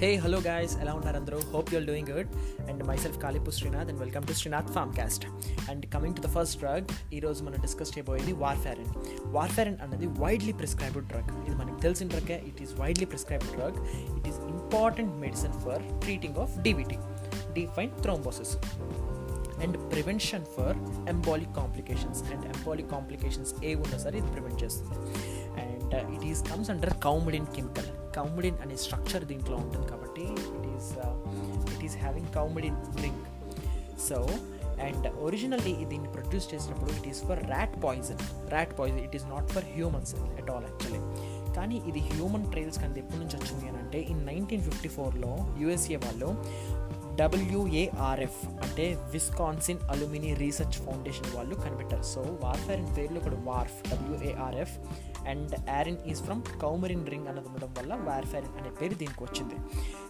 Hey hello guys ఎలా ఉన్నారు అందరూ? Hope you'll doing good and myself Kalipu Srinath and welcome to Srinath pharm cast and coming to the first drug ఈరోజు మనం discuss చేయబోయేది warfarin warfarin అన్నది widely prescribed drug ఇది మనకు తెలిసిన drug it is widely prescribed drug it is important medicine for treating of DBT deep vein thrombosis and prevention for embolic complications and embolic complications ఏ ఉన్నా సరే ఇది prevent చేస్తుంది. And it is comes under coumadin chemical coumadin అనే structure దీంట్లో ఉంటుంది కాబట్టి it is it is having coumadin drink so and originally దీన్ని produce చేసినప్పుడు it is for rat poison rat poison it is not for humans at all actually కానీ ఇది human trials కానీ ఎప్పటి నుంచి వచ్చింది అని అంటే ఇన్ నైన్టీన్ ఫిఫ్టీ ఫోర్లో యూఎస్ఏ వాళ్ళు డబ్ల్యూఏఆర్ఎఫ్ అంటే విస్కాన్సిన్ అల్యూమిని రీసెర్చ్ ఫౌండేషన్ వాళ్ళు కనిపెట్టారు. సో వార్ఫారిన్ పేర్లు ఇక్కడ warf WARF and arin is from coumarin ring అన్నది ఉండడం వల్ల వార్ఫారిన్ అనే పేరు దీనికి వచ్చింది.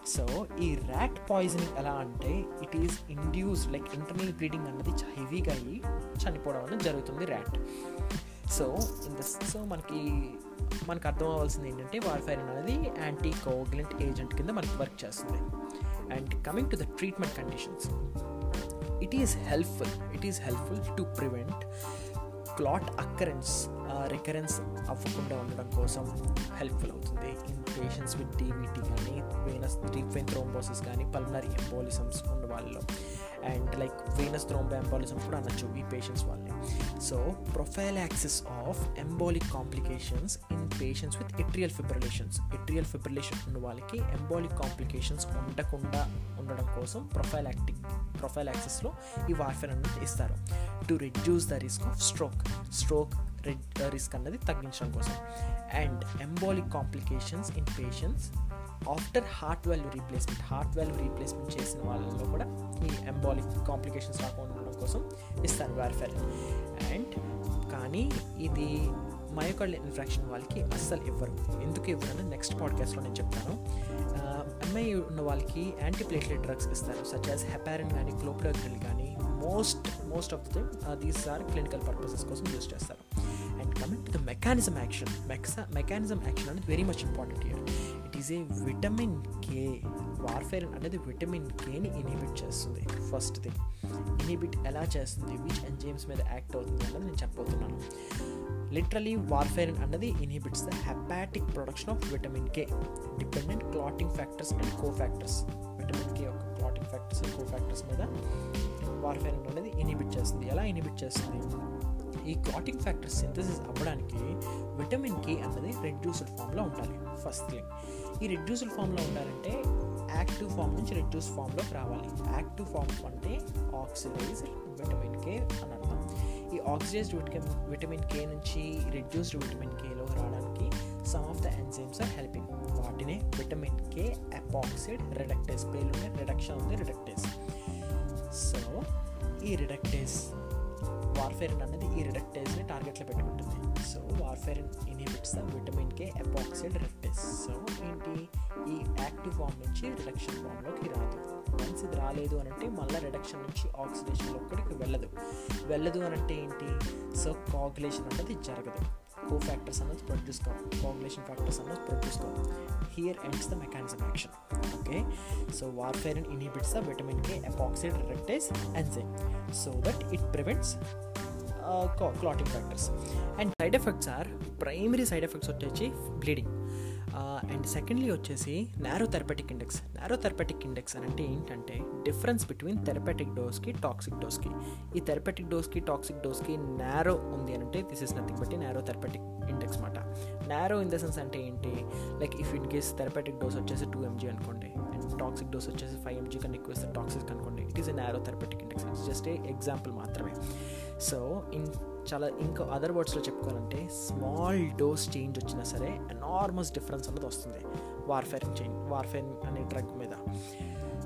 సో ఈ ర్యాట్ పాయిజనింగ్ ఎలా అంటే it is induce like internal bleeding అన్నది హెవీగా అయ్యి చనిపోవడం అనేది జరుగుతుంది rat so in the so మనకి మనకు అర్థం అవ్వాల్సింది ఏంటంటే వార్ఫైరిన్ అనేది యాంటీ కోగ్లెంట్ ఏజెంట్ కింద మనకి వర్క్ చేస్తుంది. And coming to the treatment conditions it is helpful it is helpful to prevent clot occurrence recurrence అవ్వకుండా ఉండడం కోసం హెల్ప్ఫుల్ అవుతుంది. ఇన్ పేషెంట్స్ విత్ డీవీటీ కానీ వేనస్ డీప్ థ్రోంబోసిస్ కానీ పల్మనరీ ఎంబోలిసమ్స్ ఉన్న వాళ్ళలో అండ్ లైక్ వీనస్ థ్రోంబో ఎంబాలిజం కూడా అనొచ్చు ఈ పేషెంట్స్ వాళ్ళని so prophylaxis of embolic complications in patients with atrial fibrillations atrial fibrillation ఉన్న వాళ్ళకి ఎంబోలిక్ కాంప్లికేషన్స్ ఉండకుండా ఉండడం కోసం ప్రొఫైలాక్టిక్ ప్రొఫైలాక్సిస్లో ఈ వార్ఫెన్ అనేది ఇస్తారు. To reduce the risk of stroke stroke risk అన్నది తగ్గించడం కోసం. And embolic complications in patients after heart valve replacement heart valve replacement చేసిన వాళ్ళలో కూడా ఈ ఎంబాలిక్ కాంప్లికేషన్స్ రాకుండా ఉండడం కోసం ఇస్తారు వార్ఫెర్ అండ్ కానీ ఇది మయోకార్డ్ ఇన్ఫెక్షన్ వాళ్ళకి అస్సలు ఇవ్వరు. ఎందుకు ఇవ్వరు నెక్స్ట్ పాడ్కాస్ట్లో నేను చెప్తాను. ఎంఐ ఉన్న వాళ్ళకి యాంటీప్లేట్లెట్ డ్రగ్స్ ఇస్తారు సచ్ యాజ్ హెపారిన్ కానీ క్లోప్లోగ్రిల్ కానీ most most of the these are clinical purposes కోసం యూస్ చేస్తారు. And coming to the mechanism action మెక్సా mechanism action అనేది very much important here it is a vitamin K warfarin అనేది vitamin కేని inhibit చేస్తుంది first thing inhibit ఎలా చేస్తుంది? Which enzymes మీద act అవుతుంది అన్నది నేను చెప్పబోతున్నాను. లిటరలీ వార్ఫెరిన్ అన్నది inhibits the hepatic production of vitamin K dependent clotting factors and cofactors vitamin K యొక్క clotting factors and cofactors మీద వార్ఫెరిన్ అనేది ఇన్హిబిట్ చేస్తుంది. ఎలా ఇన్హిబిట్ చేస్తుంది? ఈ క్లాటింగ్ ఫ్యాక్టర్స్ సింథసిస్ అవ్వడానికి విటమిన్ కే అన్నది రెడ్యూస్డ్ ఫామ్లో ఉండాలి. ఫస్ట్ థింగ్ ఈ రెడ్యూస్డ్ ఫామ్లో ఉండాలంటే యాక్టివ్ ఫామ్ నుంచి రెడ్యూస్ ఫామ్లోకి రావాలి. యాక్టివ్ ఫామ్ అంటే ఆక్సిడైజ్డ్ విటమిన్ కే అని అర్థం. ఈ ఆక్సిడైజ్డ్ విటమిన్ విటమిన్ కే నుంచి రెడ్యూస్డ్ విటమిన్ కేలో రావడానికి some of the enzymes are helping వాటినే విటమిన్ కే ఎపాక్సిడ్ రిడక్టేస్ పేరులోనే రిడక్షన్ ఉంది రిడక్టేస్ సో ఈ రిడక్టేస్ వార్ఫేర్ అనేది ఈ రిడక్టేజ్ని టార్గెట్లో పెట్టుకుంటుంది. So warfarin inhibits the vitamin K epoxide reductase so ఏంటి? ఈ యాక్టివ్ ఫామ్ నుంచి రిడక్షన్ ఫామ్లోకి రాదు. వన్స్ ఇది రాలేదు అని అంటే మళ్ళీ రిడక్షన్ నుంచి ఆక్సిడేషన్లో ఒక్కడికి వెళ్ళదు. వెళ్ళదు అని అంటే ఏంటి? సో కాగులేషన్ అనేది జరగదు. కో ఫ్యాక్టర్స్ అన్నది ప్రొడ్యూస్ కావు కాగులేషన్ ఫ్యాక్టర్స్ అన్నది ప్రొడ్యూస్ కావు here ends the mechanism action okay so warfarin inhibits the vitamin K epoxide reductase enzyme so that it prevents clotting factors and side effects are primary side effects వచ్చేసి bleeding and secondly వచ్చేసి narrow therapeutic index narrow therapeutic index అని అంటే ఏంటంటే difference between therapeutic డోస్కి toxic డోస్కి ఈ therapeutic డోస్కి toxic డోస్కి నారో ఉంది అంటే this is nothing but narrow therapeutic index మాట నారో ఇన్ ద సెన్స్ అంటే ఏంటి? Like if in case therapeutic dose వచ్చేసి టూ ఎంజీ అనుకోండి అండ్ టాక్సిక్ డోస్ వచ్చేసి ఫైవ్ ఎంజీ కన్నా ఎక్కువ ఇస్తే టాక్సిక్ అనుకోండి it is a narrow therapeutic index it's just a example మాత్రమే. సో ఇన్ చాలా ఇంకా అదర్ వర్డ్స్లో చెప్పుకోవాలంటే స్మాల్ డోస్ చేంజ్ వచ్చినా సరే ఎనార్మస్ డిఫరెన్స్ అన్నది వస్తుంది. వార్ఫేర్ చేంజ్ వార్ఫేర్ అనే డ్రగ్ మీద.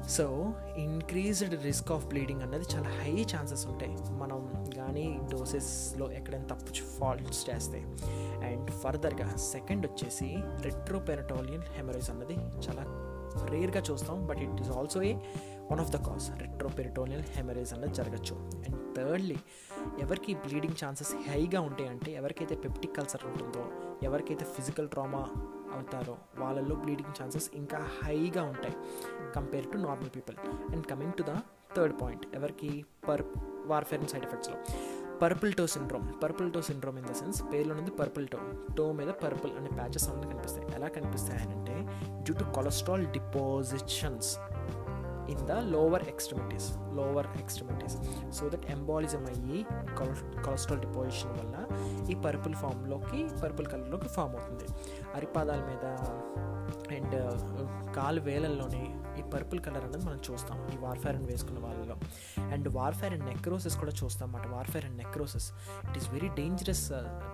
So increased risk of bleeding అనేది చాలా హై ఛాన్సెస్ ఉంటాయి. మనం కానీ డోసెస్లో ఎక్కడైనా తప్పు ఫాల్ట్స్ చేస్తే. అండ్ ఫర్దర్గా సెకండ్ వచ్చేసి రెట్రోపెనటోలియన్ హెమరేజ్ అన్నది చాలా రేర్గా చూస్తాం. But it is also a one of the cause retroperitoneal haemorrhage అనేది జరగచ్చు. అండ్ థర్డ్లీ ఎవరికి బ్లీడింగ్ ఛాన్సెస్ హైగా ఉంటాయంటే ఎవరికైతే పెప్టిక్ కల్చర్ ఉంటుందో ఎవరికైతే ఫిజికల్ ట్రామా అవుతారో వాళ్ళల్లో బ్లీడింగ్ ఛాన్సెస్ ఇంకా హైగా ఉంటాయి compare to normal people and coming to the third point ఎవరికి per warfarin side ఎఫెక్ట్స్లో purple toe syndrome purple toe syndrome in the sense పేర్లో ఉంది పర్పుల్ టో టో మీద పర్పుల్ అనే ప్యాచెస్ అన్నీ కనిపిస్తాయి. ఎలా కనిపిస్తాయి అంటే due to cholesterol depositions in the lower extremities lower extremities so that embolism అయ్యి కొలెస్ట్రాల్ డిపోజిషన్ వల్ల ఈ పర్పుల్ ఫామ్లోకి పర్పుల్ కలర్లోకి ఫామ్ అవుతుంది. అరిపాదాల మీద అండ్ uh, కాలు వేలల్లోనే ఈ పర్పుల్ కలర్ అనేది మనం చూస్తాం. ఈ వార్ఫేర్ వేసుకున్న వాళ్ళలో. అండ్ వార్ఫేర్ అండ్ నెక్రోసిస్ కూడా చూస్తాం అన్నమాట. Warfarin necrosis. It is very dangerous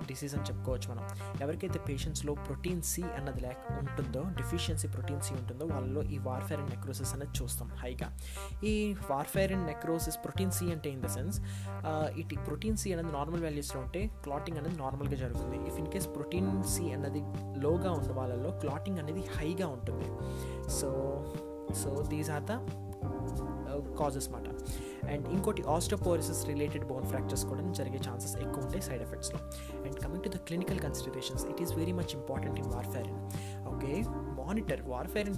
disease అని చెప్పుకోవచ్చు మనం. ఎవరికైతే పేషెంట్స్లో ప్రోటీన్ సి అన్నది లేక ఉంటుందో డెఫిషియన్సీ ప్రోటీన్ సి ఉంటుందో వాళ్ళలో ఈ వార్ఫేర్ అండ్ నెక్రోసిస్ అనేది చూస్తాం హైగా. ఈ warfare and necrosis protein C అంటే ఇన్ ద సెన్స్ ఇటు ప్రోటీన్ సి అనేది నార్మల్ వాల్యూస్లో ఉంటే క్లాటింగ్ అనేది నార్మల్గా జరుగుతుంది. If in case protein C అన్నది లోగా ఉన్న వాళ్ళలో క్లాటింగ్ అనేది హైగా ఉంటుంది. So so these are the causes మాట అండ్ ఇంకోటి ఆస్టోపోరిసిస్ రిలేటెడ్ బోన్ ఫ్రాక్చర్స్ కూడా జరిగే ఛాన్సెస్ ఎక్కువ ఉంటాయి side ఎఫెక్ట్స్లో and coming to the clinical considerations it is very much important in warfarin okay monitor warfarin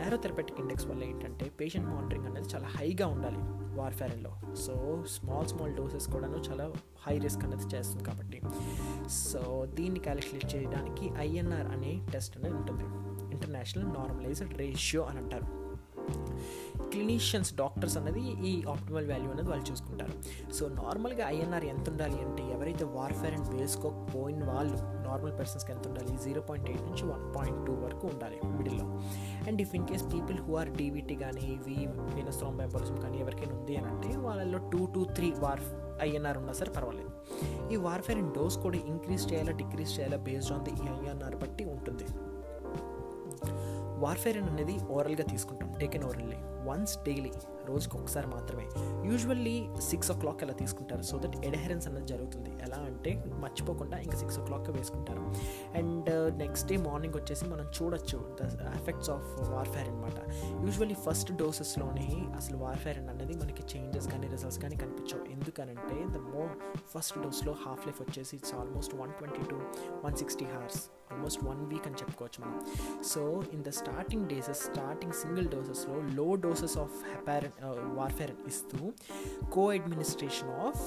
narrow therapeutic index వల్ల ఏంటంటే patient monitoring అనేది చాలా హైగా ఉండాలి వార్ఫేరిన్లో సో స్మాల్ స్మాల్ డోసెస్ కూడాను చాలా హై రిస్క్ అనేది చేస్తుంది కాబట్టి. సో దీన్ని క్యాలిక్యులేట్ చేయడానికి ఐఎన్ఆర్ అనే టెస్ట్ అనేది ఉంటుంది. ఇంటర్నేషనల్ నార్మలైజ్డ్ రేషియో అని అంటారు. క్లినీషియన్స్ డాక్టర్స్ అనేది ఈ ఆప్టిమల్ వాల్యూ అనేది వాళ్ళు చూసుకుంటారు. సో నార్మల్గా ఐఎన్ఆర్ ఎంత ఉండాలి అంటే ఎవరైతే వార్ఫేర్ అండ్ వేసుకోకపోయిన వాళ్ళు నార్మల్ పర్సన్స్కి ఎంత ఉండాలి జీరో పాయింట్ ఎయిట్ నుంచి వన్ పాయింట్ టూ వరకు ఉండాలి మిడిల్లో. And if in case people who are DBT కానీ వి వీనస్ థ్రోంబైంబాలిజం కానీ ఎవరికైనా ఉంది అని అంటే వాళ్ళల్లో టూ టు త్రీ వార్ ఐఎన్ఆర్ ఉన్నా సరే పర్వాలేదు. ఈ వార్ఫేర్ అండ్ డోస్ కూడా ఇంక్రీజ్ చేయాలా డిక్రీజ్ చేయాలా బేస్డ్ ఆన్ ది ఐఎన్ఆర్ బట్టి ఉంటుంది అనేది ఓరల్గా తీసుకుంటాం. టేకెన్ ఓరల్లీ వన్స్ డైలీ రోజుకి ఒకసారి మాత్రమే. యూజువల్లీ సిక్స్ ఓ క్లాక్ అలా తీసుకుంటారు. సో దట్ ఎడహరెన్స్ అన్నది జరుగుతుంది. ఎలా అంటే మర్చిపోకుండా ఇంకా సిక్స్ ఓ క్లాక్ వేసుకుంటారు. అండ్ నెక్స్ట్ డే మార్నింగ్ వచ్చేసి మనం చూడొచ్చు ద ఎఫెక్ట్స్ ఆఫ్ వార్ఫేర్ అనమాట యూజువల్లీ ఫస్ట్ డోసెస్లోనే అసలు వార్ఫేర్ అనేది మనకి చేంజెస్ కానీ రిజల్ట్స్ కానీ కనిపించవు. ఎందుకనంటే ద మో ఫస్ట్ డోస్లో హాఫ్ లైఫ్ వచ్చేసి it's almost one twenty to one sixty hours almost one week అని చెప్పుకోవచ్చు మనం. So in the starting doses starting single డోసెస్లో low doses of heparin warfare ఇస్తూ కో అడ్మినిస్ట్రేషన్ ఆఫ్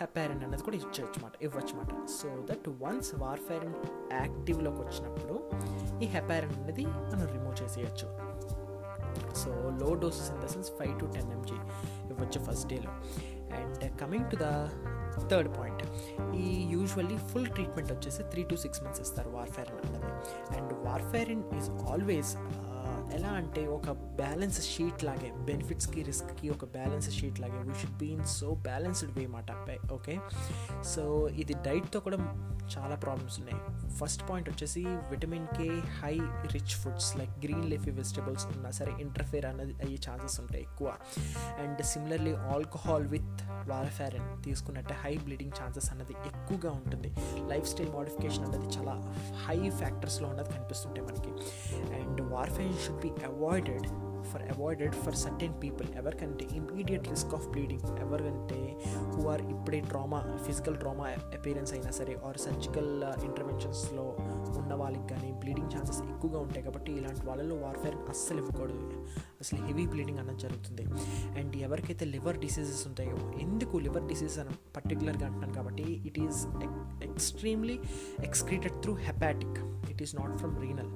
హెపారిన్ అనేది కూడా ఇచ్చవచ్చు అనమాట ఇవ్వచ్చు అనమాట సో దట్ వన్స్ వార్ఫేర్ యాక్టివ్లోకి వచ్చినప్పుడు ఈ హెపారిన్ అనేది మనం రిమూవ్ చేసేయచ్చు. So low doses in the sense five to ten mg ఇవ్వచ్చు ఫస్ట్ డేలో and coming to the third point ఈ యూజువల్లీ ఫుల్ ట్రీట్మెంట్ వచ్చేసి త్రీ టు సిక్స్ మంత్స్ ఇస్తారు వార్ఫేరిన్ అన్నది. అండ్ వార్ఫేరిన్ ఈజ్ ఆల్వేస్ ఎలా అంటే ఒక బ్యాలెన్స్ షీట్ లాగే బెనిఫిట్స్కి రిస్క్కి ఒక బ్యాలెన్స్ షీట్ లాగే. We should be in so balanced way మాట ఓకే? సో ఇది డైట్తో కూడా చాలా ప్రాబ్లమ్స్ ఉన్నాయి. ఫస్ట్ పాయింట్ వచ్చేసి vitamin K high rich foods like green leafy vegetables ఉన్నా సరే ఇంటర్ఫేర్ అనేది అయ్యే ఛాన్సెస్ ఉంటాయి ఎక్కువ. And similarly alcohol with warfarin తీసుకున్నట్టే high bleeding chances అన్నది ఎక్కువగా ఉంటుంది. లైఫ్ స్టైల్ మోడిఫికేషన్ అనేది చాలా హై ఫ్యాక్టర్స్లో ఉన్నది కనిపిస్తుంటాయి మనకి. And warfarin should be avoided for avoided for certain people ఎవరికంటే ఇమీడియట్ రిస్క్ ఆఫ్ బ్లీడింగ్ ఎవరికంటే హూ ఆర్ ఇప్పుడే ట్రామా ఫిజికల్ ట్రామా అపీరెన్స్ అయినా సరే ఆర్ సర్జికల్ ఇంటర్వెన్షన్స్లో ఉన్న వాళ్ళకి కానీ బ్లీడింగ్ ఛాన్సెస్ ఎక్కువగా ఉంటాయి. కాబట్టి ఇలాంటి వాళ్ళలో వార్ఫేర్ అస్సలు ఇవ్వకూడదు. అసలు హెవీ బ్లీడింగ్ అన్నది జరుగుతుంది. అండ్ ఎవరికైతే లివర్ డిసీజెస్ ఉంటాయో ఎందుకు లివర్ డిసీజ్ అని పర్టికులర్గా అంటున్నాను కాబట్టి it is extremely excreted through hepatic it is not from renal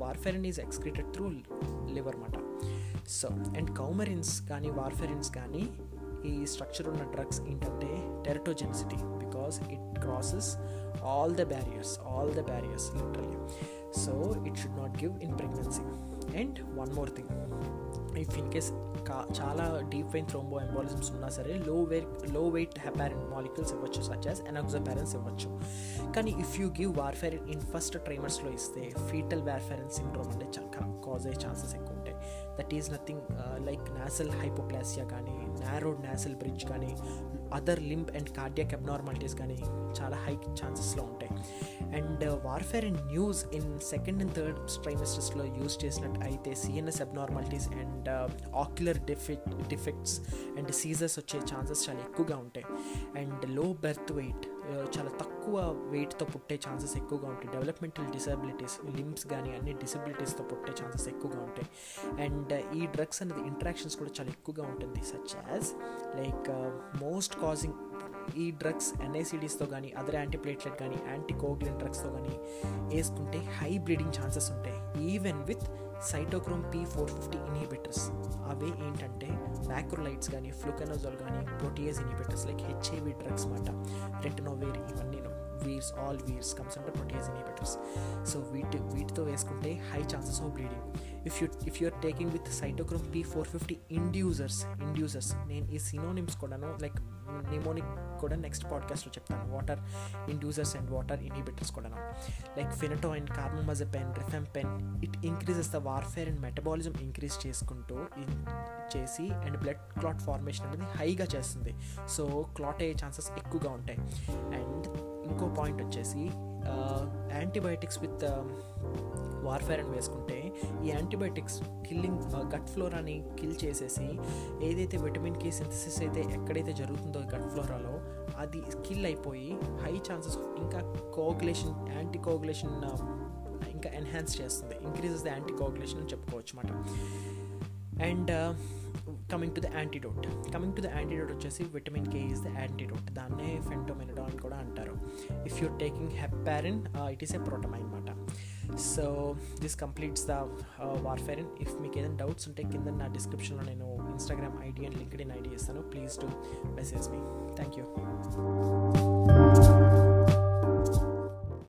warfarin is excreted through liver అనమాట సో అండ్ కౌమరిన్స్ కానీ వార్ఫెరిన్స్ కానీ ఈ స్ట్రక్చర్ ఉన్న డ్రగ్స్ ఏంటంటే teratogenicity because it crosses all the barriers all the barriers literally so it should not give in pregnancy and one more thing if in case కా చాలా deep vein థ్రోంబో ఎంబాలిజమ్స్ ఉన్నా సరే low వెయిట్లో weight heparin molecules ఇవ్వచ్చు such as enoxaparins ఇవ్వచ్చు. కానీ if you give warfarin in first ట్రైమర్స్లో ఇస్తే fetal warfarin syndrome అంటే కాజ్ అయ్యే ఛాన్సెస్ ఎక్కువ ఉంటాయి. That is nothing like nasal hypoplasia కానీ నారోడ్ నాసల్ బ్రిడ్జ్ కానీ other limb and cardiac abnormalities కానీ చాలా హై ఛాన్సెస్లో ఉంటాయి. And warfarin use in second and third ట్రైమిస్టర్స్లో use చేసినట్టు అయితే CNS abnormalities and ocular defect defects and seizures వచ్చే chances చాలా ఎక్కువగా ఉంటాయి. అండ్లో బెర్త్ వెయిట్ చాలా తక్కువ వెయిట్తో పుట్టే ఛాన్సెస్ ఎక్కువగా ఉంటాయి. డెవలప్మెంటల్ డిసబిలిటీస్ లిమ్స్ కానీ అన్ని డిసబిలిటీస్తో పుట్టే ఛాన్సెస్ ఎక్కువగా ఉంటాయి. అండ్ uh, ఈ డ్రగ్స్ అనేది ఇంట్రాక్షన్స్ కూడా చాలా ఎక్కువగా ఉంటుంది such as like most causing ఈ డ్రగ్స్ ఎన్ఐసిడీస్తో కానీ అదర్ యాంటీప్లేట్లెట్ కానీ యాంటీకోగ్లిన్ డ్రగ్స్తో కానీ వేసుకుంటే హై బ్లీడింగ్ ఛాన్సెస్ ఉంటాయి. Even with cytochrome P four fifty inhibitors అవే ఏంటంటే మ్యాక్రోలైట్స్ కానీ ఫ్లూకెనోజోల్ కానీ protease inhibitors like HIV drugs మాట రెటనోవేర్ ఇవన్నీ వీర్స్ ఆల్ వీర్స్ కమ్స్ అంటే ప్రోటీయస్ ఇనిబిటర్స్ సో వీటి వీటితో వేసుకుంటే high chances of bleeding if you if you're taking with cytochrome P four fifty inducers నేను ఈ సినోనిమ్స్ కూడాను లైక్ నిమోనిక్ కూడా నెక్స్ట్ పాడ్కాస్ట్లో చెప్తాను. Water inducers and water inhibitors కూడాను. Like phenytoin rifam rifampin it increases the warfarin metabolism increase చేసుకుంటూ చేసి and blood clot formation అనేది హైగా చేస్తుంది. సో క్లాట్ అయ్యే ఛాన్సెస్ ఎక్కువగా ఉంటాయి. అండ్ ఇంకో పాయింట్ వచ్చేసి యాంటీబయాటిక్స్ విత్ వార్ఫేర్ అని వేసుకుంటే ఈ యాంటీబయాటిక్స్ కిల్లింగ్ గట్ ఫ్లోరాని కిల్ చేసేసి ఏదైతే విటమిన్ కే సింథసిస్ అయితే ఎక్కడైతే జరుగుతుందో గట్ ఫ్లోరాలో అది కిల్ అయిపోయి హై ఛాన్సెస్ ఇంకా కోగులేషన్ యాంటీ కోగులేషన్ ఇంకా ఎన్హాన్స్ చేస్తుంది. ఇంక్రీజెస్ ద యాంటీ కోగులేషన్ అని చెప్పుకోవచ్చు అనమాట and coming to the antidote coming to the antidote వచ్చేసి vitamin K is the antidote దాన్నే ఫెంటోమినడో అని కూడా అంటారు. If you're taking heparin it is a protamine అనమాట so this completes the warfarin if మీకు ఏదైనా డౌట్స్ ఉంటే కింద నా డిస్క్రిప్షన్లో నేను Instagram ID and LinkedIn ID ఇస్తాను please to message me thank you